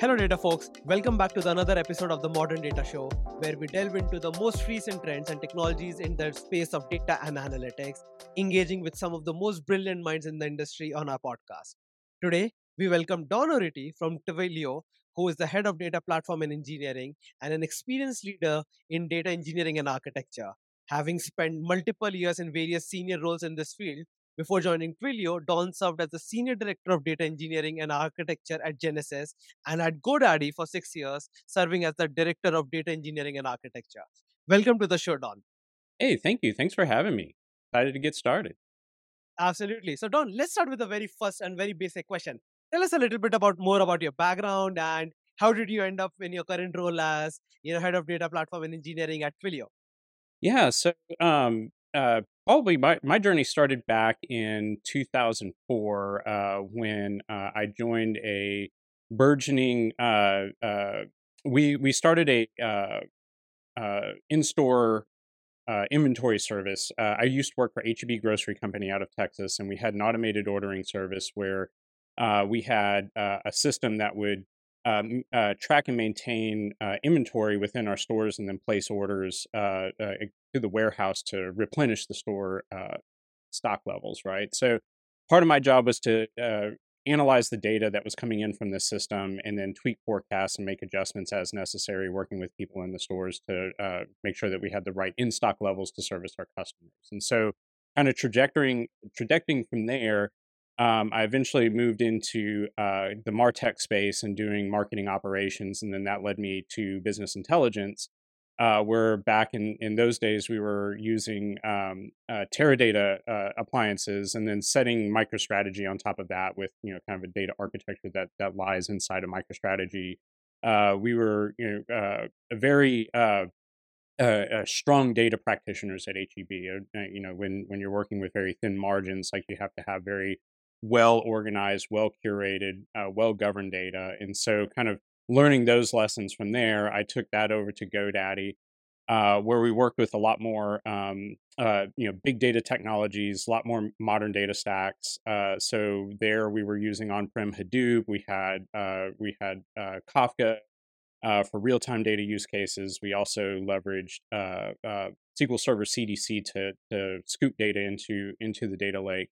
Hello, data folks. Welcome back to another episode of the Modern Data Show, where we delve into the most recent trends and technologies in the space of data and analytics, engaging with some of the most brilliant minds in the industry on our podcast. Today, we welcome Don Oriti from Twilio, who is the head of data platform and engineering and an experienced leader in data engineering and architecture. Having spent multiple years in various senior roles in this field, before joining Twilio, Don served as the Senior Director of Data Engineering and Architecture at Genesys and at GoDaddy for six years, serving as the Director of Data Engineering and Architecture. Welcome to the show, Don. Hey, thank you. Thanks for having me. Excited to get started. Absolutely. So, Don, let's start with the very first and very basic question. Tell us a little bit about more about your background and how did you end up in your current role as you know head of data platform and engineering at Twilio? Yeah, so um, uh, probably my, my journey started back in 2004 uh, when uh, I joined a burgeoning. Uh, uh, we we started a uh, in store inventory service. I used to work for HEB Grocery Company out of Texas, and we had an automated ordering service where we had a system that would um, uh, track and maintain uh, inventory within our stores and then place orders uh, to the warehouse to replenish the store uh, stock levels, right? So part of my job was to uh, analyze the data that was coming in from this system and then tweak forecasts and make adjustments as necessary, working with people in the stores to uh, make sure that we had the right in stock levels to service our customers. And so, kind of trajectorying, trajectorying from there, um, I eventually moved into uh, the Martech space and doing marketing operations, and then that led me to business intelligence uh, where back in, in those days we were using um, uh, Teradata uh, appliances and then setting MicroStrategy on top of that with you know kind of a data architecture that that lies inside of MicroStrategy. Uh, we were you know uh, a very uh, strong data practitioners at HEB. you know when when you're working with very thin margins, like you have to have very well organized, well curated, well governed data, and so kind of learning those lessons from there, I took that over to GoDaddy, uh, where we worked with a lot more, um, uh, you know, big data technologies, a lot more modern data stacks. Uh, so there, we were using on-prem Hadoop. We had uh, we had uh, Kafka uh, for real-time data use cases. We also leveraged SQL Server CDC to to scoop data into into the data lake.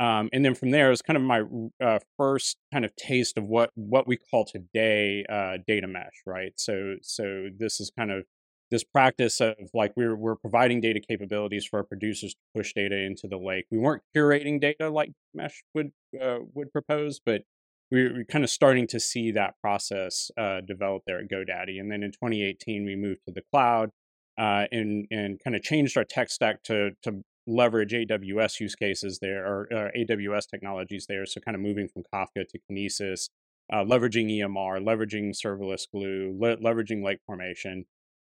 Um, and then from there, it was kind of my uh, first kind of taste of what what we call today uh, data mesh, right? So so this is kind of this practice of like we're we're providing data capabilities for our producers to push data into the lake. We weren't curating data like Mesh would uh, would propose, but we are kind of starting to see that process uh, develop there at GoDaddy. And then in 2018, we moved to the cloud uh, and and kind of changed our tech stack to to leverage AWS use cases there or uh, AWS technologies there. So kind of moving from Kafka to Kinesis, uh, leveraging EMR, leveraging serverless glue, le- leveraging lake formation,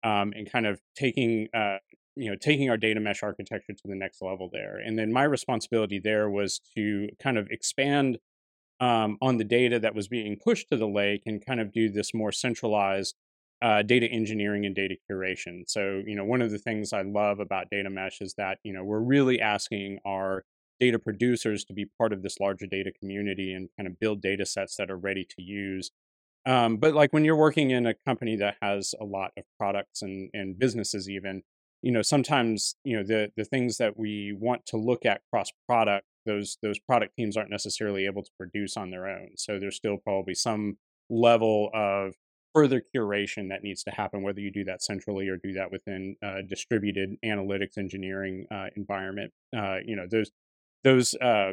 um, and kind of taking uh, you know taking our data mesh architecture to the next level there. And then my responsibility there was to kind of expand um, on the data that was being pushed to the lake and kind of do this more centralized uh, data engineering and data curation. So, you know, one of the things I love about data mesh is that, you know, we're really asking our data producers to be part of this larger data community and kind of build data sets that are ready to use. Um, but like when you're working in a company that has a lot of products and, and businesses even, you know, sometimes, you know, the, the things that we want to look at cross product, those, those product teams aren't necessarily able to produce on their own. So there's still probably some level of further curation that needs to happen, whether you do that centrally or do that within a distributed analytics engineering uh, environment. Uh, you know, those those uh,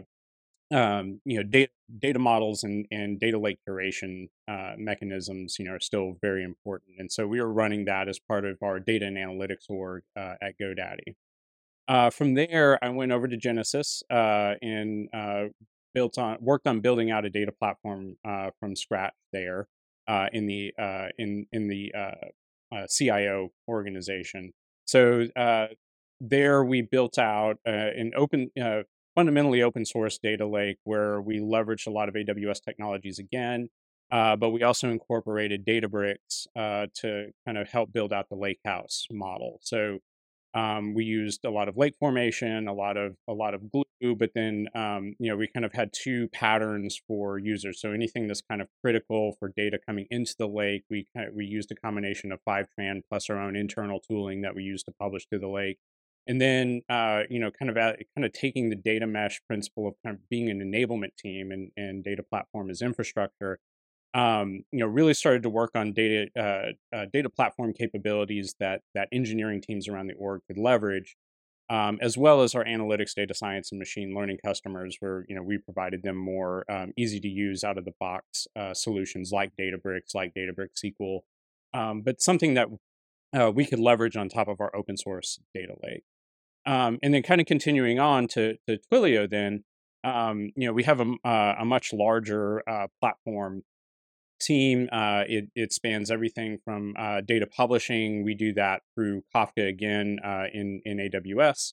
um, you know data data models and and data lake curation uh, mechanisms, you know, are still very important. And so we are running that as part of our data and analytics org uh, at GoDaddy. Uh, from there, I went over to Genesys and built on worked on building out a data platform from scratch there uh, in the uh, in in the uh, uh CIO organization. So uh, there we built out an open, fundamentally open source data lake where we leveraged a lot of AWS technologies again, but we also incorporated Databricks to kind of help build out the lakehouse model. So Um, we used a lot of lake formation, a lot of a lot of glue, but then um, you know we kind of had two patterns for users. So anything that's kind of critical for data coming into the lake, we kind of, we used a combination of Fivetran plus our own internal tooling that we used to publish to the lake, and then uh, you know kind of at, kind of taking the data mesh principle of kind of being an enablement team and, and data platform as infrastructure um, you know, really started to work on data uh, uh, data platform capabilities that that engineering teams around the org could leverage, um, as well as our analytics, data science, and machine learning customers, where you know we provided them more um, easy to use out of the box uh, solutions like Databricks, like Databricks SQL, um, but something that uh, we could leverage on top of our open source data lake. Um, and then kind of continuing on to, to Twilio, then um, you know we have a, uh, a much larger uh, platform team. Uh, it, it spans everything from uh, data publishing. We do that through Kafka again uh, in, in AWS.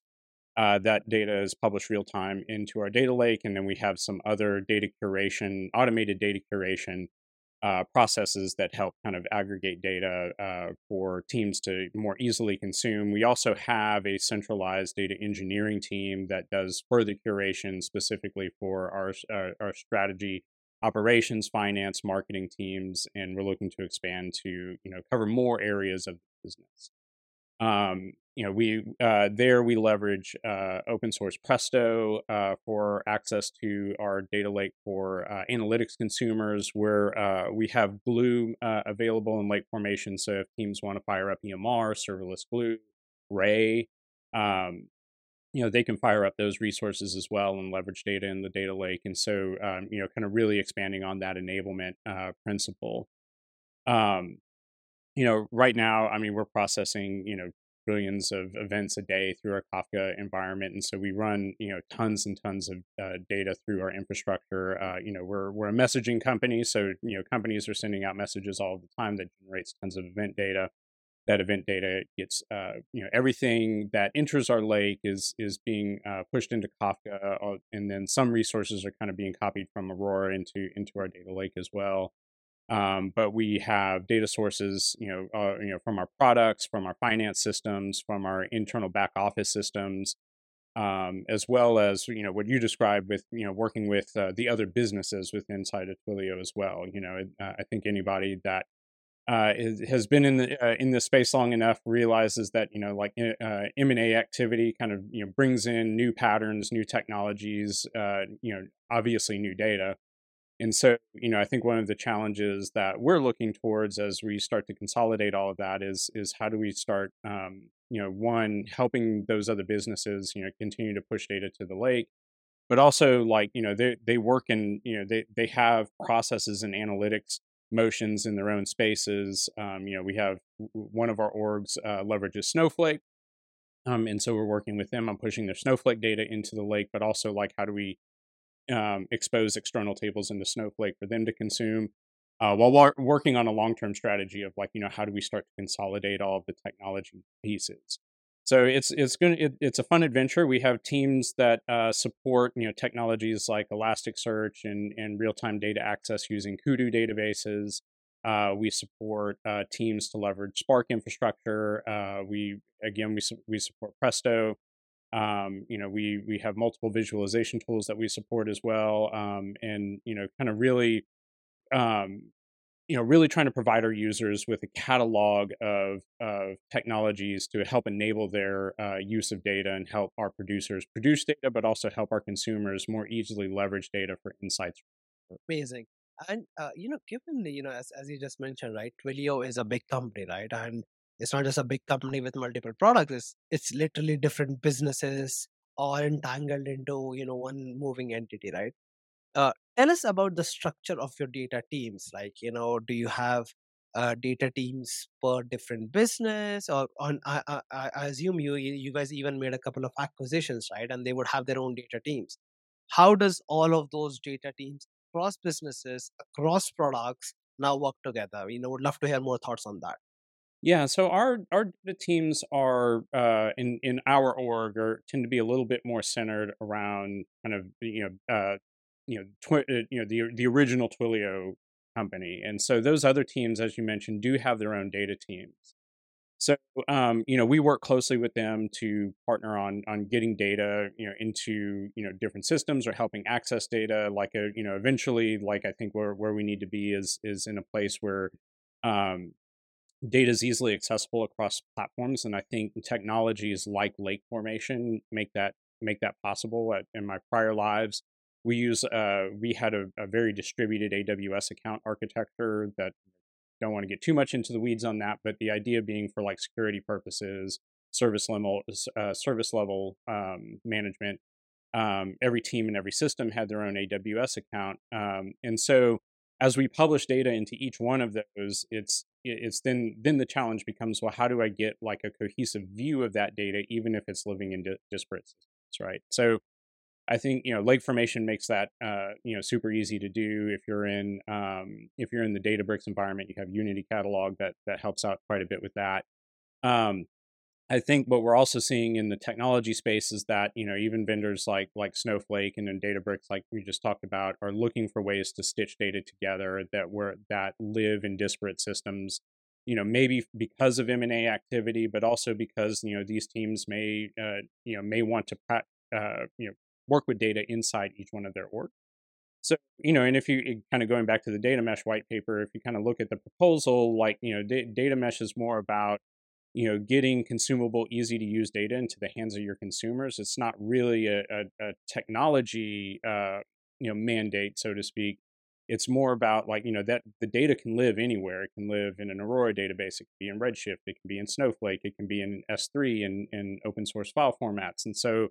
Uh, that data is published real time into our data lake. And then we have some other data curation, automated data curation uh, processes that help kind of aggregate data uh, for teams to more easily consume. We also have a centralized data engineering team that does further curation specifically for our, our, our strategy operations, finance, marketing teams, and we're looking to expand to you know cover more areas of the business. Um, you know, we uh, there we leverage uh, open source Presto uh, for access to our data lake for uh, analytics consumers, where uh, we have Glue uh, available in lake formation. So if teams want to fire up EMR, serverless Glue, Ray, um, you know they can fire up those resources as well and leverage data in the data lake and so um, you know kind of really expanding on that enablement uh, principle. Um, you know right now i mean we're processing you know billions of events a day through our kafka environment and so we run you know tons and tons of uh, data through our infrastructure. Uh, you know we're, we're a messaging company so you know companies are sending out messages all the time that generates tons of event data that event data gets uh, you know everything that enters our lake is is being uh, pushed into Kafka, uh, and then some resources are kind of being copied from Aurora into into our data lake as well. Um, but we have data sources, you know, uh, you know, from our products, from our finance systems, from our internal back office systems, um, as well as you know what you described with you know working with uh, the other businesses within inside of Twilio as well. You know, I think anybody that uh, has been in the uh, in the space long enough realizes that you know like uh, M and A activity kind of you know brings in new patterns, new technologies, uh, you know obviously new data, and so you know I think one of the challenges that we're looking towards as we start to consolidate all of that is is how do we start um, you know one helping those other businesses you know continue to push data to the lake but also like you know they they work in you know they they have processes and analytics motions in their own spaces. Um, you know, we have one of our orgs uh, leverages Snowflake. Um, and so we're working with them on pushing their Snowflake data into the lake, but also like how do we um, expose external tables into Snowflake for them to consume uh, while working on a long-term strategy of like, you know, how do we start to consolidate all of the technology pieces? So it's it's going it, it's a fun adventure. We have teams that uh, support you know technologies like Elasticsearch and and real time data access using Kudu databases. Uh, we support uh, teams to leverage Spark infrastructure. Uh, we again we su- we support Presto. Um, you know we we have multiple visualization tools that we support as well, um, and you know kind of really um, you know really trying to provide our users with a catalog of, of technologies to help enable their uh, use of data and help our producers produce data but also help our consumers more easily leverage data for insights. Amazing. And uh, you know given the you know as, as you just mentioned right twilio is a big company right? And it's not just a big company with multiple products it's, it's literally different businesses all entangled into you know one moving entity right? Uh, tell us about the structure of your data teams. Like, you know, do you have uh, data teams per different business, or on? I, I, I assume you you guys even made a couple of acquisitions, right? And they would have their own data teams. How does all of those data teams across businesses, across products, now work together? You know, would love to hear more thoughts on that. Yeah, so our our data teams are uh, in in our org are tend to be a little bit more centered around kind of you know uh, you know, twi- uh, you know the the original Twilio company, and so those other teams, as you mentioned, do have their own data teams. So, um, you know, we work closely with them to partner on on getting data, you know, into you know different systems or helping access data. Like a, you know, eventually, like I think where where we need to be is is in a place where um, data is easily accessible across platforms, and I think technologies like lake formation make that make that possible. At, in my prior lives, we use uh, we had a, a very distributed AWS account architecture that don't want to get too much into the weeds on that, but the idea being for like security purposes, service level, uh, service level um, management. Um, every team and every system had their own AWS account, um, and so as we publish data into each one of those, it's it's then then the challenge becomes well, how do I get like a cohesive view of that data, even if it's living in di- disparate systems, right? So I think you know lake formation makes that uh, you know super easy to do. If you're in um, if you're in the Databricks environment, you have Unity Catalog that that helps out quite a bit with that. Um, I think what we're also seeing in the technology space is that you know even vendors like like Snowflake and then Databricks, like we just talked about, are looking for ways to stitch data together that were that live in disparate systems. You know, maybe because of M and A activity, but also because you know these teams may uh, you know may want to uh, you know work with data inside each one of their org. So, you know, and if you kind of going back to the data mesh white paper, if you kind of look at the proposal, like, you know, da- data mesh is more about, you know, getting consumable, easy to use data into the hands of your consumers. It's not really a, a, a technology, uh, you know, mandate, so to speak. It's more about like, you know, that the data can live anywhere. It can live in an Aurora database. It can be in Redshift. It can be in Snowflake. It can be in S3 and, and open source file formats. And so,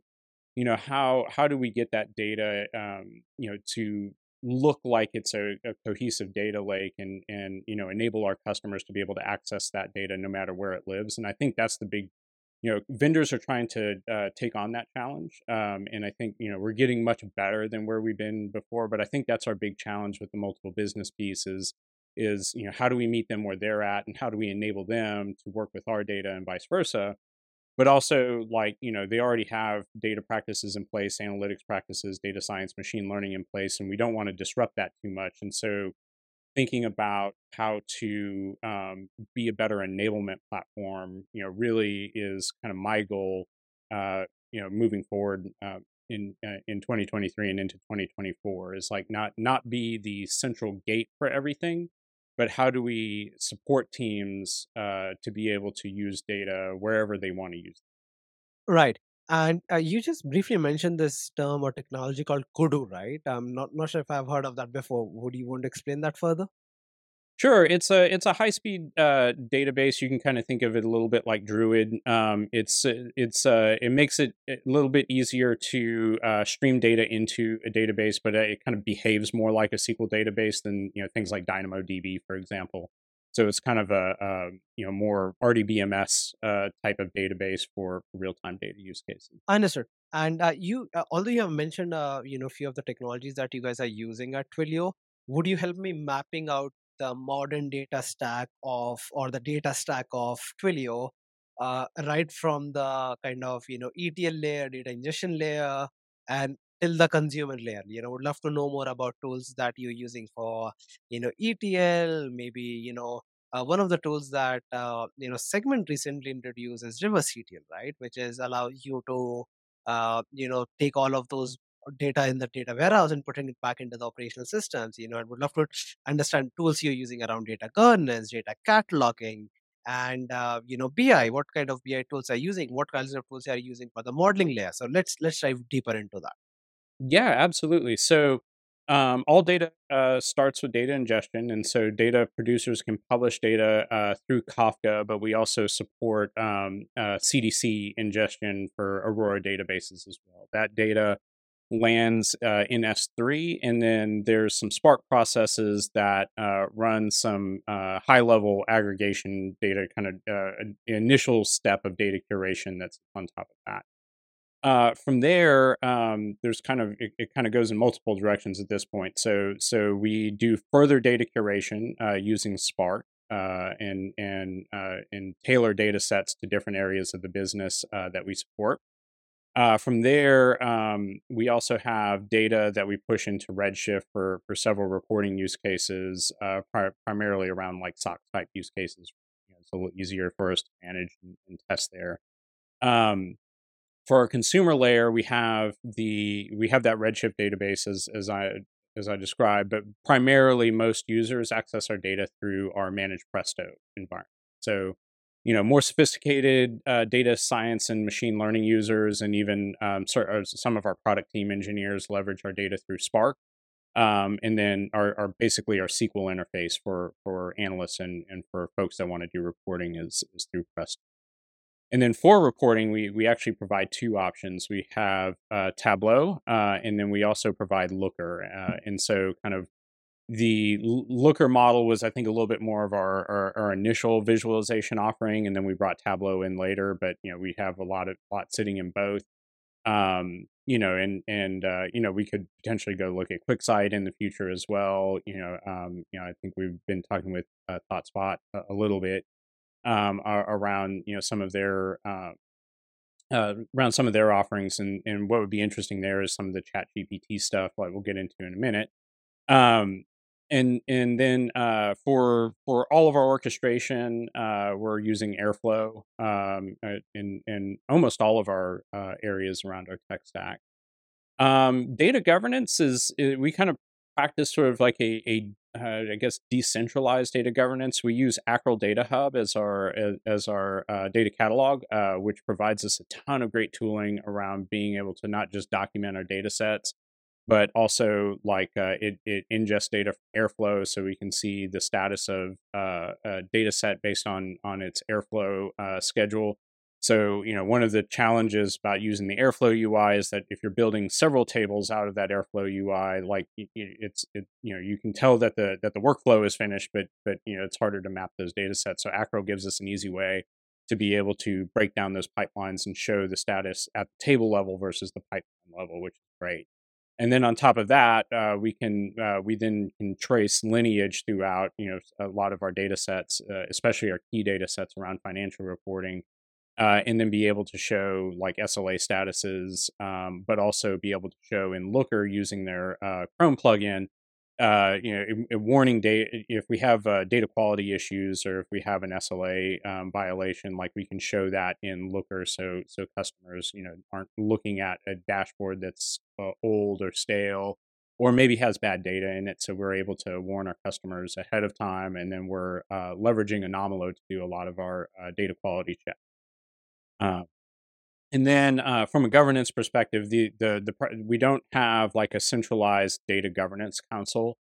you know how how do we get that data um, you know to look like it's a, a, cohesive data lake and and you know enable our customers to be able to access that data no matter where it lives? And i think that's the big you know vendors are trying to uh, take on that challenge um, and i think you know we're getting much better than where we've been before but i think that's our big challenge with the multiple business pieces is you know how do we meet them where they're at and how do we enable them to work with our data and vice versa but also like you know they already have data practices in place analytics practices data science machine learning in place and we don't want to disrupt that too much and so thinking about how to um, be a better enablement platform you know really is kind of my goal uh, you know moving forward uh, in uh, in 2023 and into 2024 is like not not be the central gate for everything but how do we support teams uh, to be able to use data wherever they want to use it? Right. And uh, you just briefly mentioned this term or technology called Kudu, right? I'm not not sure if I've heard of that before. Would you want to explain that further? Sure, it's a it's a high speed uh, database. You can kind of think of it a little bit like Druid. Um, it's uh, it's uh, it makes it a little bit easier to uh, stream data into a database, but it kind of behaves more like a SQL database than you know things like DynamoDB, for example. So it's kind of a, a you know more RDBMS uh, type of database for real time data use cases. Understood. And uh, you, although you have mentioned you know a few of the technologies that you guys are using at Twilio, would you help me mapping out the modern data stack of or the data stack of Twilio, uh, right from the kind of you know ETL layer, data ingestion layer, and till the consumer layer. You know, would love to know more about tools that you're using for you know ETL. Maybe you know uh, one of the tools that uh, you know Segment recently introduced is reverse ETL, right, which is allow you to uh, you know take all of those data in the data warehouse and putting it back into the operational systems. You know, I would love to understand tools you're using around data governance, data cataloging, and uh, you know BI. What kind of BI tools are you using? What kinds of tools are you using for the modeling layer? So let's let's dive deeper into that. Yeah, absolutely. So um, all data uh, starts with data ingestion, and so data producers can publish data uh, through Kafka, but we also support um, uh, CDC ingestion for Aurora databases as well. That data lands uh, in S3, and then there's some Spark processes that uh, run some uh, high level aggregation data, kind of uh, initial step of data curation that's on top of that. Uh, from there, um, there's kind of it, it, kind of goes in multiple directions at this point. So so we do further data curation uh, using Spark. and and and tailor data sets to different areas of the business that we support. Uh, from there, um, we also have data that we push into Redshift for, for several reporting use cases, uh, pri- primarily around like SOC type use cases, you know, it's a little easier for us to manage and, and test there. Um, for our consumer layer, we have the we have that Redshift database as as I as I described, but primarily most users access our data through our managed Presto environment. So, you know, more sophisticated uh, data science and machine learning users, and even um, some of our product team engineers leverage our data through Spark. Um, and then our, our, basically our SQL interface for for analysts and, and for folks that want to do reporting is, is through Presto. And then for reporting, we we actually provide two options. We have uh, Tableau, uh, and then we also provide Looker. Uh, and so, kind of the Looker model was, I think, a little bit more of our, our, our initial visualization offering, and then we brought Tableau in later. But you know, we have a lot of lot sitting in both. Um, you know, and and uh, you know, we could potentially go look at QuickSight in the future as well. You know, um, you know, I think we've been talking with uh, ThoughtSpot a, a little bit um, around you know some of their uh, uh, around some of their offerings and and what would be interesting there is some of the chat gpt stuff like we'll get into in a minute um, and and then uh, for for all of our orchestration uh, we're using airflow um, uh, in in almost all of our uh, areas around our tech stack um, data governance is, is we kind of practice sort of like a, a uh, I guess decentralized data governance. We use Acryl Data Hub as our as our uh, data catalog, which provides us a ton of great tooling around being able to not just document our data sets, but also like uh, it it ingests data Airflow, so we can see the status of uh, a data set based on on its Airflow uh, schedule. So, you know, one of the challenges about using the Airflow UI is that if you're building several tables out of that Airflow UI, like it's, it, you know, you can tell that the that the workflow is finished, but but you know, it's harder to map those data sets. So, Acryl gives us an easy way to be able to break down those pipelines and show the status at the table level versus the pipeline level, which is great. And then on top of that, uh, we can uh, we then can trace lineage throughout, you know, a lot of our data sets, uh, especially our key data sets around financial reporting uh, and then be able to show like SLA statuses, um, but also be able to show in Looker using their uh, Chrome plugin, uh, you know, warning data if we have uh, data quality issues or if we have an SLA um, violation, like we can show that in Looker, so so customers you know aren't looking at a dashboard that's uh, old or stale or maybe has bad data in it. So we're able to warn our customers ahead of time, and then we're uh, leveraging Anomalo to do a lot of our data quality checks. And then uh, from a governance perspective, the, the the we don't have like a centralized data governance council.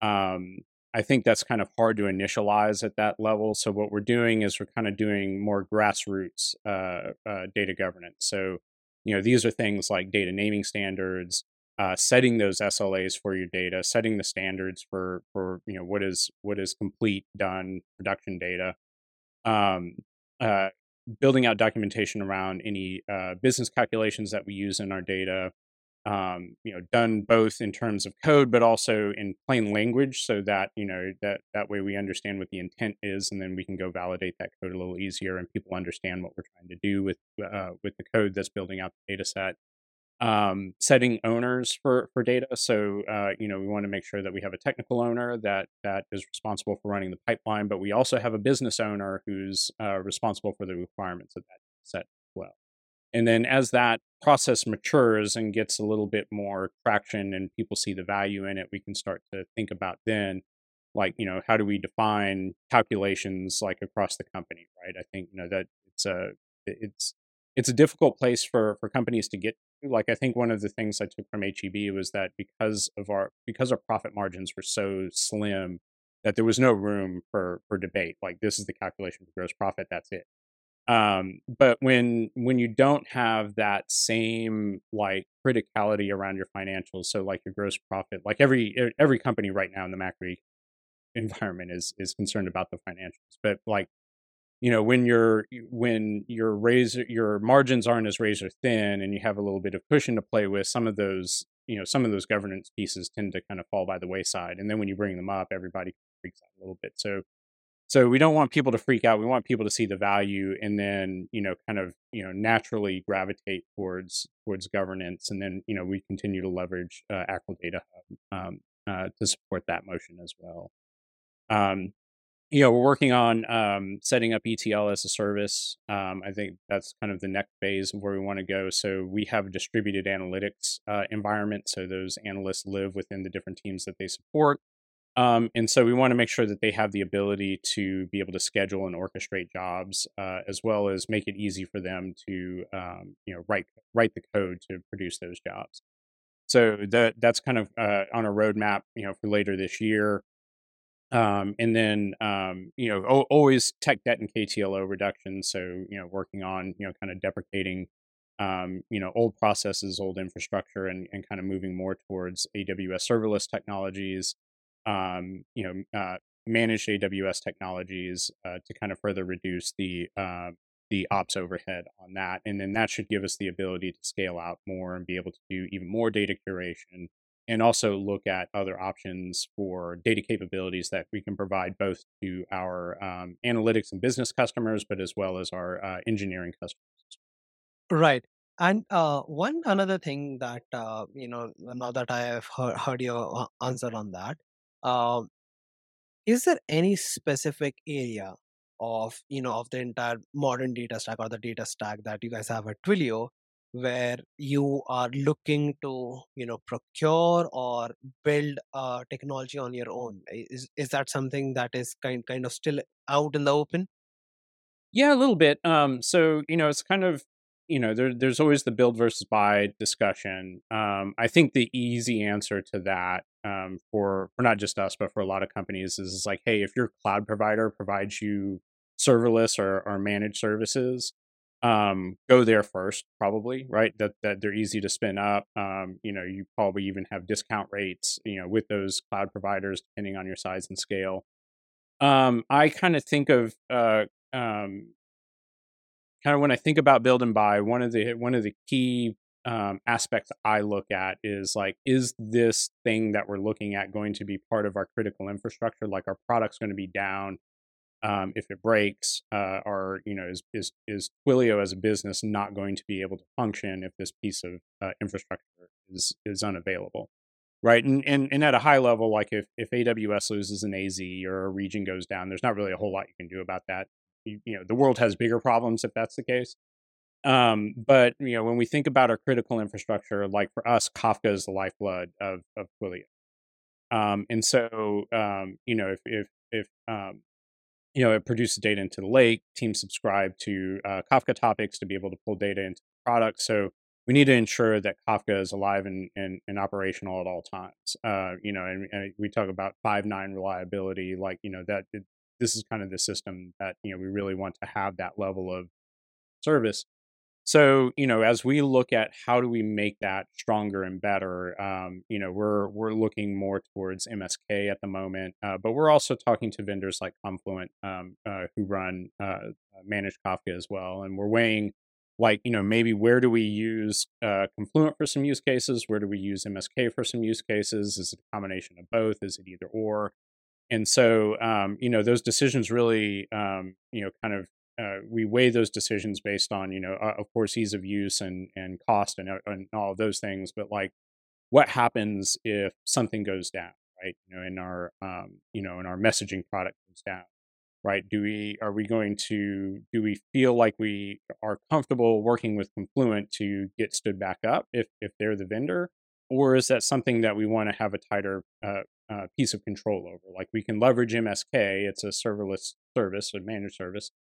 Um, I think that's kind of hard to initialize at that level. So what we're doing is we're kind of doing more grassroots uh, uh, data governance. So you know these are things like data naming standards, uh, setting those SLAs for your data, setting the standards for for you know what is what is complete done production data. Um, uh, building out documentation around any uh, business calculations that we use in our data. Um, you know, done both in terms of code, but also in plain language, so that you know that that way we understand what the intent is, and then we can go validate that code a little easier, and people understand what we're trying to do with uh, with the code that's building out the data set um, setting owners for for data. So uh, you know we want to make sure that we have a technical owner that that is responsible for running the pipeline, but we also have a business owner who's uh, responsible for the requirements of that set as well. And then as that process matures and gets a little bit more traction and people see the value in it, we can start to think about then like you know how do we define calculations like across the company right i think you know that it's a it's it's a difficult place for for companies to get like I think one of the things I took from HEB was that because of our because our profit margins were so slim that there was no room for for debate. Like this is the calculation for gross profit. That's it. Um, but when when you don't have that same like criticality around your financials, so like your gross profit, like every every company right now in the macro environment is is concerned about the financials, but like you know when your when your razor your margins aren't as razor thin and you have a little bit of cushion to play with some of those you know some of those governance pieces tend to kind of fall by the wayside. And then when you bring them up everybody freaks out a little bit. So so we don't want people to freak out. We want people to see the value and then you know kind of you know naturally gravitate towards towards governance. And then you know we continue to leverage uh, Data Hub um, uh, to support that motion as well. Um, you know, we're working on um, setting up ETL as a service. Um, I think that's kind of the next phase of where we want to go. So we have a distributed analytics uh, environment. So those analysts live within the different teams that they support. Um, and so we want to make sure that they have the ability to be able to schedule and orchestrate jobs, uh, as well as make it easy for them to, um, you know, write write the code to produce those jobs. So that that's kind of uh, on a roadmap, you know, for later this year. Um, and then, um, you know, o- always tech debt and KTLO reduction. So, you know, working on, you know, kind of deprecating, um, you know, old processes, old infrastructure, and, and kind of moving more towards AWS serverless technologies, um, you know, uh, managed AWS technologies uh, to kind of further reduce the uh, the ops overhead on that. And then that should give us the ability to scale out more and be able to do even more data curation and also look at other options for data capabilities that we can provide both to our um, analytics and business customers, but as well as our uh, engineering customers. Right. And uh, one another thing that uh, you know, now that I have heard, heard your uh, answer on that, um, is there any specific area of you know of the entire modern data stack or the data stack that you guys have at Twilio where you are looking to you know procure or build uh, technology on your own is is that something that is kind kind of still out in the open Yeah, a little bit. Um, so you know, it's kind of you know, there, there's always the build versus buy discussion. Um, I think the easy answer to that um, for for not just us, but for a lot of companies is, is like, hey, if your cloud provider provides you serverless or, or managed services, um, go there first, probably, right? That that they're easy to spin up. Um, you know, you probably even have discount rates, you know, with those cloud providers, depending on your size and scale. Um, I kind of think of uh, um, kind of when I think about build and buy, one of the one of the key um, aspects I look at is like, is this thing that we're looking at going to be part of our critical infrastructure? Like, our product's going to be down um, if it breaks, uh, or you know, is is is Twilio as a business not going to be able to function if this piece of uh, infrastructure is is unavailable? Right, and, and and at a high level, like if if AWS loses an AZ or a region goes down, there's not really a whole lot you can do about that. You, you know the world has bigger problems if that's the case. Um, but you know when we think about our critical infrastructure like for us kafka is the lifeblood of of twilio. Um, and so um, you know if if if um, you know it produces data into the lake teams subscribe to uh, kafka topics to be able to pull data into the product so we need to ensure that Kafka is alive and, and, and operational at all times. Uh, you know, and, and, we talk about five nine reliability, like you know that this is kind of the system that you know we really want to have that level of service so you know as we look at how do we make that stronger and better um, you know we're we're looking more towards msk at the moment uh, but we're also talking to vendors like confluent um, uh, who run uh, managed kafka as well and we're weighing like you know maybe where do we use uh, confluent for some use cases? Where do we use msk for some use cases? Is it a combination of both? Is it either or? And so um, you know those decisions really um, you know kind of uh, we weigh those decisions based on you know uh, of course ease of use and and cost and, uh, and all of those things but like what happens if something goes down right you know in our um, you know in our messaging product goes down right do we are we going to do we feel like we are comfortable working with confluent to get stood back up if if they're the vendor or is that something that we want to have a tighter uh, uh, piece of control over. Like we can leverage MSK; it's a serverless service, a managed service.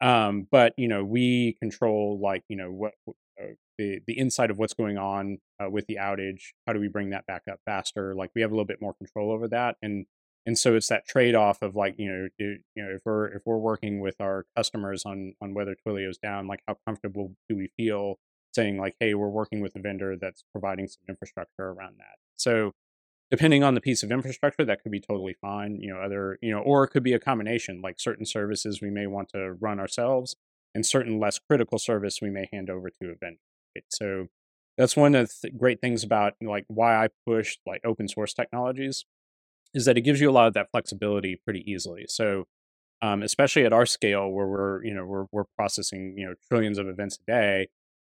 Um, but you know, we control like you know what uh, the the inside of what's going on uh, with the outage. How do we bring that back up faster? Like we have a little bit more control over that, and and so it's that trade off of like you know do, you know if we're if we're working with our customers on on whether Twilio's down, like how comfortable do we feel saying like, hey, we're working with a vendor that's providing some infrastructure around that. So depending on the piece of infrastructure that could be totally fine you know other you know or it could be a combination like certain services we may want to run ourselves and certain less critical service we may hand over to a vendor right? so that's one of the th- great things about like why i push like open source technologies is that it gives you a lot of that flexibility pretty easily so um, especially at our scale where we're you know we're, we're processing you know trillions of events a day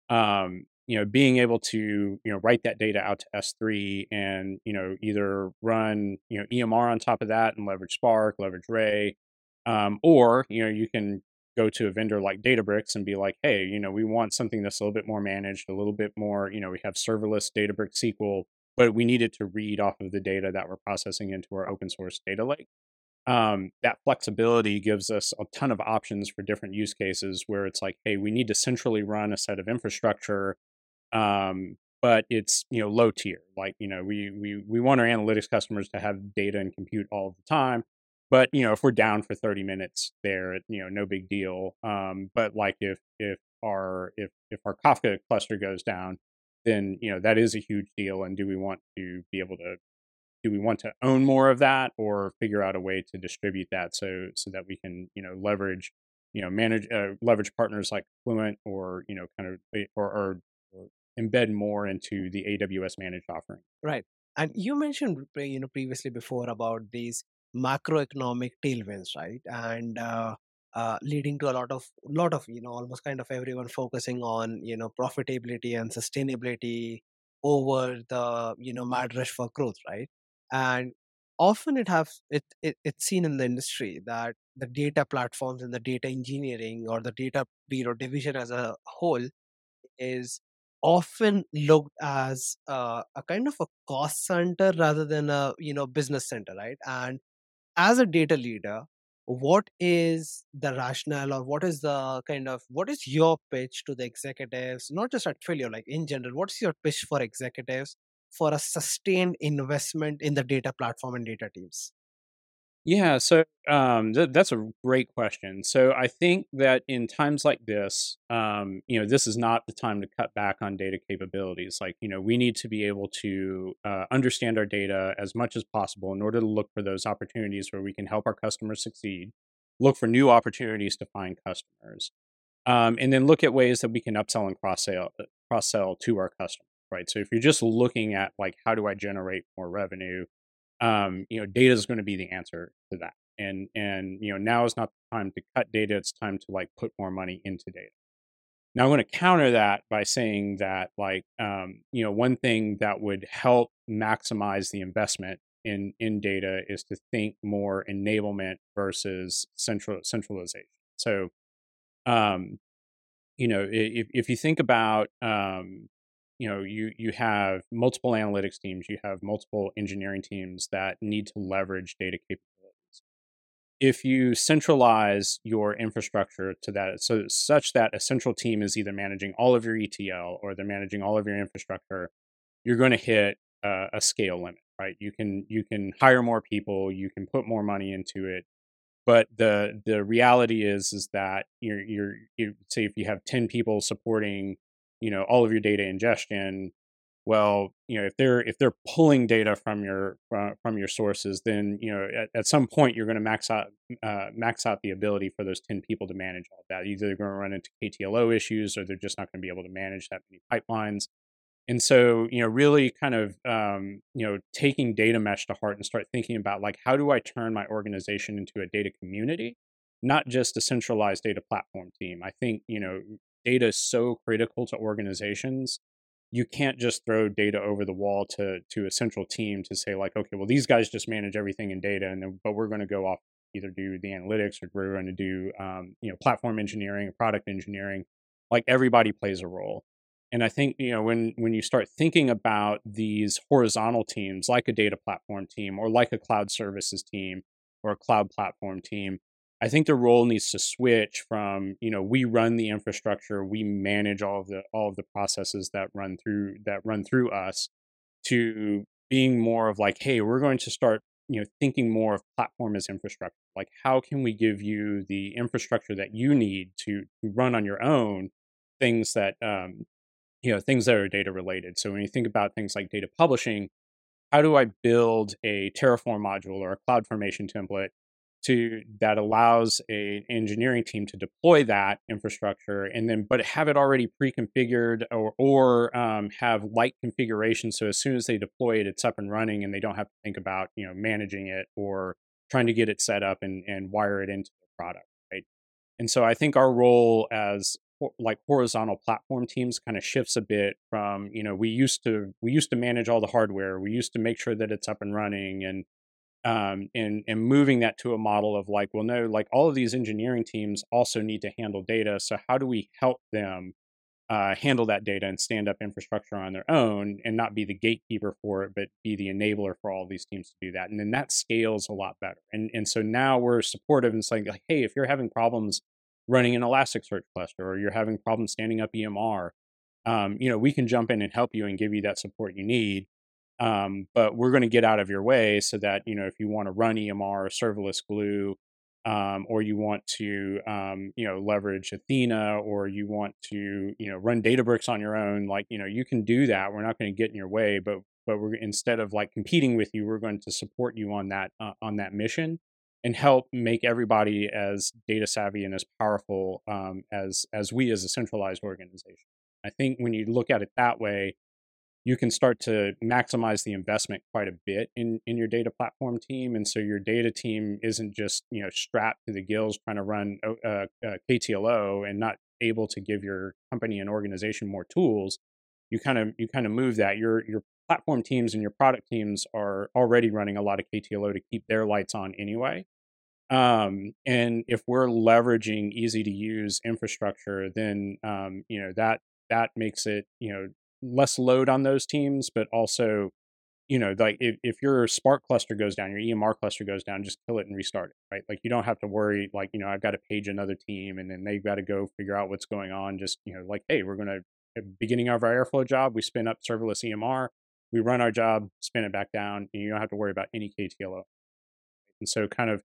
um, you know being able to you know write that data out to s3 and you know either run you know emr on top of that and leverage spark leverage ray Um, or you know you can go to a vendor like Databricks and be like, hey, you know, we want something that's a little bit more managed, a little bit more, you know, we have serverless Databricks SQL, but we needed to read off of the data that we're processing into our open source data lake. Um, that flexibility gives us a ton of options for different use cases where it's like, hey, we need to centrally run a set of infrastructure, um, but it's you know low tier. Like you know, we we we want our analytics customers to have data and compute all the time, but you know, if we're down for 30 minutes there, you know, no big deal. Um, but like if if our if if our Kafka cluster goes down, then you know that is a huge deal. And do we want to be able to do we want to own more of that or figure out a way to distribute that so so that we can you know leverage you know manage uh, leverage partners like Fluent or you know kind of eh, or, or, or embed more into the AWS managed offering. Right. And you mentioned you know previously before about these macroeconomic tailwinds, right? And uh, uh, leading to a lot of lot of you know almost kind of everyone focusing on you know profitability and sustainability over the you know mad rush for growth, right? And often it have it, it it's seen in the industry that the data platforms and the data engineering or the data bureau division as a whole is often looked as uh, a kind of a cost center rather than a you know business center right? And as a data leader what is the rationale or what is the kind of what is your pitch to the executives not just at Twilio like in general what's your pitch for executives for a sustained investment in the data platform and data teams yeah, so um, th- that's a great question. So I think that in times like this, um, you know, this is not the time to cut back on data capabilities. Like, you know, we need to be able to uh, understand our data as much as possible in order to look for those opportunities where we can help our customers succeed, look for new opportunities to find customers, um, and then look at ways that we can upsell and cross sell cross sell to our customers. Right. So if you're just looking at like how do I generate more revenue um, you know, data is going to be the answer to that. And and you know, now is not the time to cut data. It's time to like put more money into data. Now I'm going to counter that by saying that like um, you know, one thing that would help maximize the investment in in data is to think more enablement versus central centralization. So um, you know, if if you think about um, you know you you have multiple analytics teams you have multiple engineering teams that need to leverage data capabilities. If you centralize your infrastructure to that so such that a central team is either managing all of your etl or they're managing all of your infrastructure you're going to hit uh, a scale limit right? You can you can hire more people you can put more money into it but the the reality is is that you're you're you say if you have 10 people supporting you know all of your data ingestion well you know if they're if they're pulling data from your uh, from your sources then you know at, at some point you're going to max out uh, max out the ability for those 10 people to manage all that. Either they're going to run into ktlo issues or they're just not going to be able to manage that many pipelines. And so you know really kind of um, you know taking data mesh to heart and start thinking about like how do i turn my organization into a data community not just a centralized data platform team. I think you know data is so critical to organizations you can't just throw data over the wall to to a central team to say like okay well these guys just manage everything in data and then but we're going to go off either do the analytics or we're going to do um, you know platform engineering or product engineering. Like everybody plays a role. And i think you know when when you start thinking about these horizontal teams like a data platform team or like a cloud services team or a cloud platform team I think the role needs to switch from you know we run the infrastructure, we manage all of the all of the processes that run through that run through us, to being more of like, hey, we're going to start you know thinking more of platform as infrastructure. Like, how can we give you the infrastructure that you need to, to run on your own things that um, you know things that are data related. So when you think about things like data publishing, how do I build a Terraform module or a CloudFormation template to that allows an engineering team to deploy that infrastructure and then but have it already pre-configured or or um, have light configuration so as soon as they deploy it it's up and running and they don't have to think about you know managing it or trying to get it set up and, and wire it into the product right? And so i think our role as like horizontal platform teams kind of shifts a bit from you know we used to we used to manage all the hardware we used to make sure that it's up and running and um, and and moving that to a model of like, well, no, like all of these engineering teams also need to handle data. So how do we help them uh, handle that data and stand up infrastructure on their own and not be the gatekeeper for it, but be the enabler for all these teams to do that. And then that scales a lot better. And and so now we're supportive and saying like, hey, if you're having problems running an Elasticsearch cluster or you're having problems standing up EMR, um, you know, we can jump in and help you and give you that support you need. Um, but we're going to get out of your way so that you know if you want to run EMR or serverless glue, um, or you want to um, you know leverage Athena, or you want to you know run Databricks on your own, like you know you can do that. We're not going to get in your way, but but we're instead of like competing with you, we're going to support you on that uh, on that mission and help make everybody as data savvy and as powerful um, as as we as a centralized organization. I think when you look at it that way, you can start to maximize the investment quite a bit in in your data platform team and so your data team isn't just you know strapped to the gills trying to run uh, uh, KTLO and not able to give your company and organization more tools you kind of you kind of move that. Your your platform teams and your product teams are already running a lot of KTLO to keep their lights on anyway. Um, and if we're leveraging easy to use infrastructure then um, you know that that makes it you know less load on those teams, but also, you know, like if, if your Spark cluster goes down, your EMR cluster goes down, just kill it and restart it, right? Like you don't have to worry, like, you know, I've got to page another team and then they've got to go figure out what's going on. Just, you know, like, hey, we're going to, beginning of our Airflow job, we spin up serverless EMR, we run our job, spin it back down, and you don't have to worry about any KTLO. And so kind of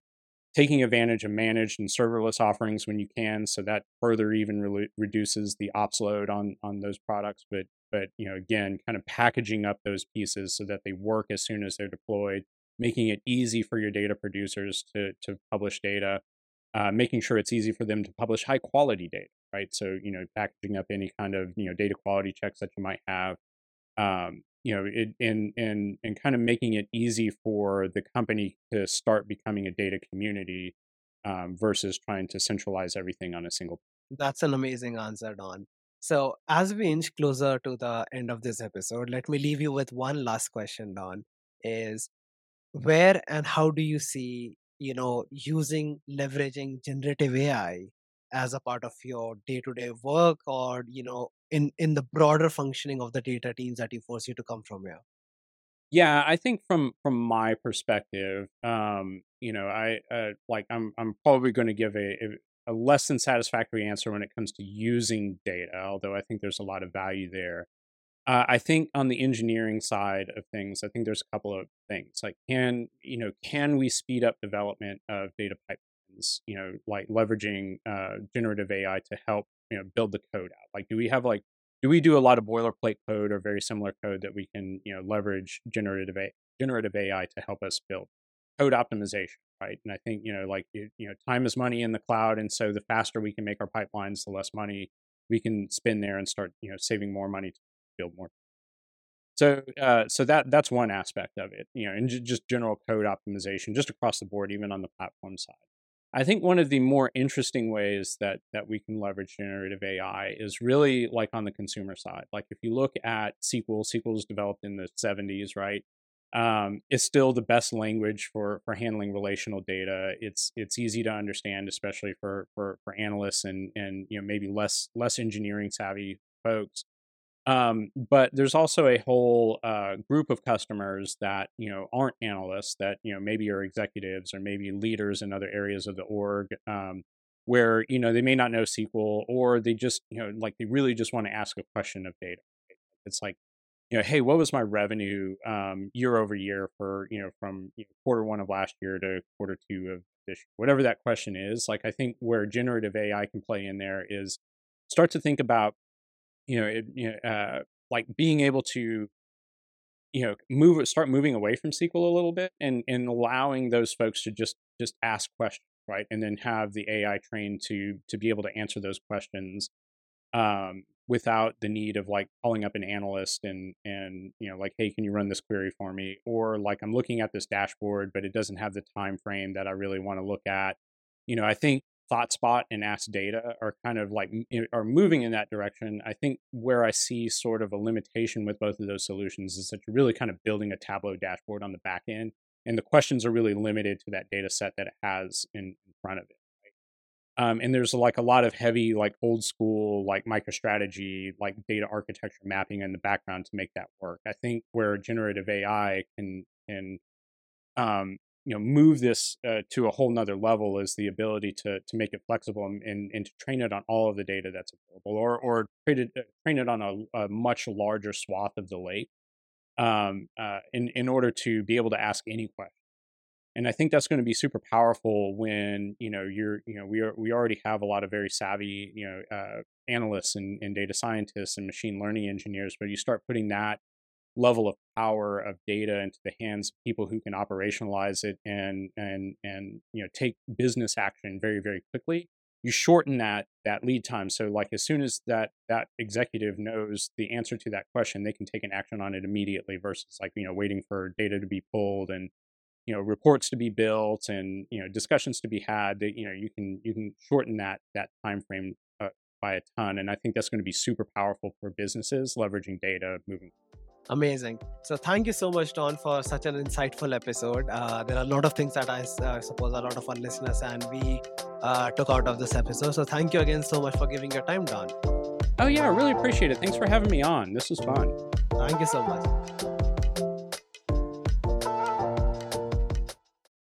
taking advantage of managed and serverless offerings when you can so that further even re- reduces the ops load on on those products but but you know again kind of packaging up those pieces so that they work as soon as they're deployed making it easy for your data producers to to publish data uh, making sure it's easy for them to publish high quality data right? So you know packaging up any kind of you know data quality checks that you might have um, you know it and and and kind of making it easy for the company to start becoming a data community um, versus trying to centralize everything on a single that's an amazing answer don so, as we inch closer to the end of this episode, let me leave you with one last question, Don. Is where and how do you see, you know, using leveraging generative AI as a part of your day-to-day work, or you know, in in the broader functioning of the data teams that you force you to come from here? Yeah, I think from from my perspective, um, you know, I uh, like I'm I'm probably going to give a, a less than satisfactory answer when it comes to using data, although I think there's a lot of value there. Uh, I think on the engineering side of things, I think there's a couple of things like can you know can we speed up development of data pipelines? You know, like leveraging uh, generative AI to help you know build the code out. Like, do we have like do we do a lot of boilerplate code or very similar code that we can you know leverage generative a- generative AI to help us build code optimization? right? And I think you know, like you, you know, time is money in the cloud, and so the faster we can make our pipelines, the less money we can spend there and start you know saving more money to build more. So, uh, so that that's one aspect of it, you know, and j- just general code optimization, just across the board, even on the platform side. I think one of the more interesting ways that that we can leverage generative AI is really like on the consumer side. Like if you look at SQL, SQL was developed in the 70s, right? um, is still the best language for for handling relational data. It's it's easy to understand, especially for for for analysts and and you know maybe less less engineering savvy folks. Um, but there's also a whole uh, group of customers that you know aren't analysts that you know maybe are executives or maybe leaders in other areas of the org um, where you know they may not know SQL or they just you know like they really just want to ask a question of data. It's like you know, hey, what was my revenue um, year over year for you know from you know, quarter one of last year to quarter two of this year? Whatever that question is, like I think where generative AI can play in there is start to think about you know, it, you know, uh, like being able to you know move start moving away from SQL a little bit and and allowing those folks to just just ask questions, right, and then have the AI trained to to be able to answer those questions um, without the need of like calling up an analyst and and you know like hey can you run this query for me? or like i'm looking at this dashboard but it doesn't have the time frame that i really want to look at. You know i think ThoughtSpot and Ask Data are kind of like are moving in that direction. I think where I see sort of a limitation with both of those solutions is that you're really kind of building a Tableau dashboard on the back end. and the questions are really limited to that data set that it has in, in front of it. Um, and there's like a lot of heavy, like old school, like MicroStrategy, like data architecture mapping in the background to make that work. I think where generative AI can can um, you know move this uh, to a whole nother level is the ability to to make it flexible and, and, to train it on all of the data that's available, or or train it, uh, train it on a, a much larger swath of the lake, um, uh, in in order to be able to ask any question. And I think that's going to be super powerful when you know you're you know we are we already have a lot of very savvy you know uh, analysts and, and data scientists and machine learning engineers, but you start putting that level of power of data into the hands of people who can operationalize it and and and you know take business action very very quickly you shorten that that lead time. So like as soon as that that executive knows the answer to that question they can take an action on it immediately versus like you know waiting for data to be pulled and you know reports to be built and you know discussions to be had that you know you can you can shorten that that time frame uh, by a ton. And i think that's going to be super powerful for businesses leveraging data moving Amazing. So, thank you so much, Don, for such an insightful episode. Uh, there are a lot of things that I uh, suppose a lot of our listeners and we uh, took out of this episode. So, thank you again so much for giving your time, Don. Oh, yeah, I really appreciate it. Thanks for having me on. This was fun. Thank you so much.